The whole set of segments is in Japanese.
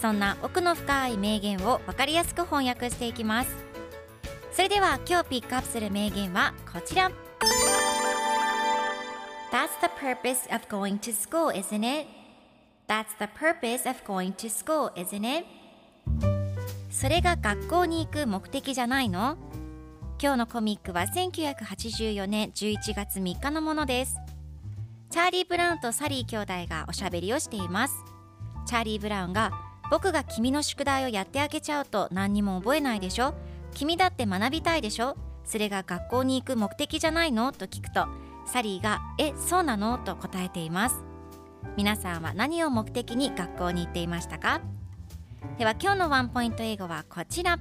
そんな奥の深い名言を分かりやすく翻訳していきます。それでは今日ピックアップする名言はこちら。That's the purpose of going to school, isn't it? That's the purpose of going to school, isn't it? それが学校に行く目的じゃないの？今日のコミックは1984年11月3日のものです。チャーリー・ブラウンとサリー兄弟がおしゃべりをしています。チャーリー・ブラウンが僕が君の宿題をやってあげちゃうと何にも覚えないでしょ？君だって学びたいでしょ？それが学校に行く目的じゃないの？と聞くとサリーが「えそうなの?」と答えています。皆さんは何を目的に学校に行っていましたか？では今日のワンポイント英語はこちら。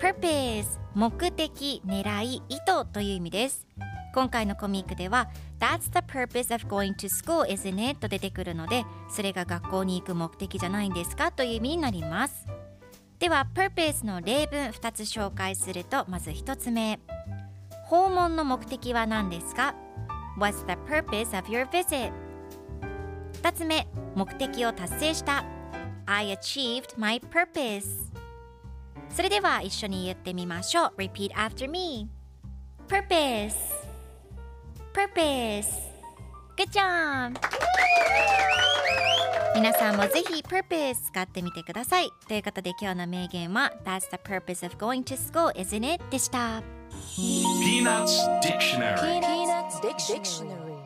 Purpose 目的、狙い、意図という意味です今回のコミックでは That's the purpose of going to school, isn't it? と出てくるのでそれが学校に行く目的じゃないんですかという意味になりますでは Purpose の例文2つ紹介するとまず1つ目訪問の目的は何ですか What's the purpose of your visit? 2つ目目的を達成した I achieved my purpose それでは一緒に言ってみましょう Repeat after me Purpose Purpose Good job 皆さんもぜひ Purpose 使ってみてくださいということで今日の名言は That's the purpose of going to school, isn't it? でした Peanuts Dictionary Peanuts Dictionary.